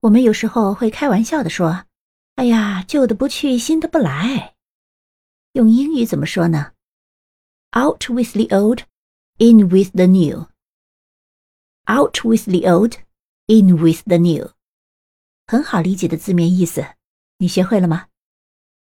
我们有时候会开玩笑的说哎呀旧的不去新的不来用英语怎么说呢 out with the old in with the new out with the old in with the new 很好理解的字面意思你学会了吗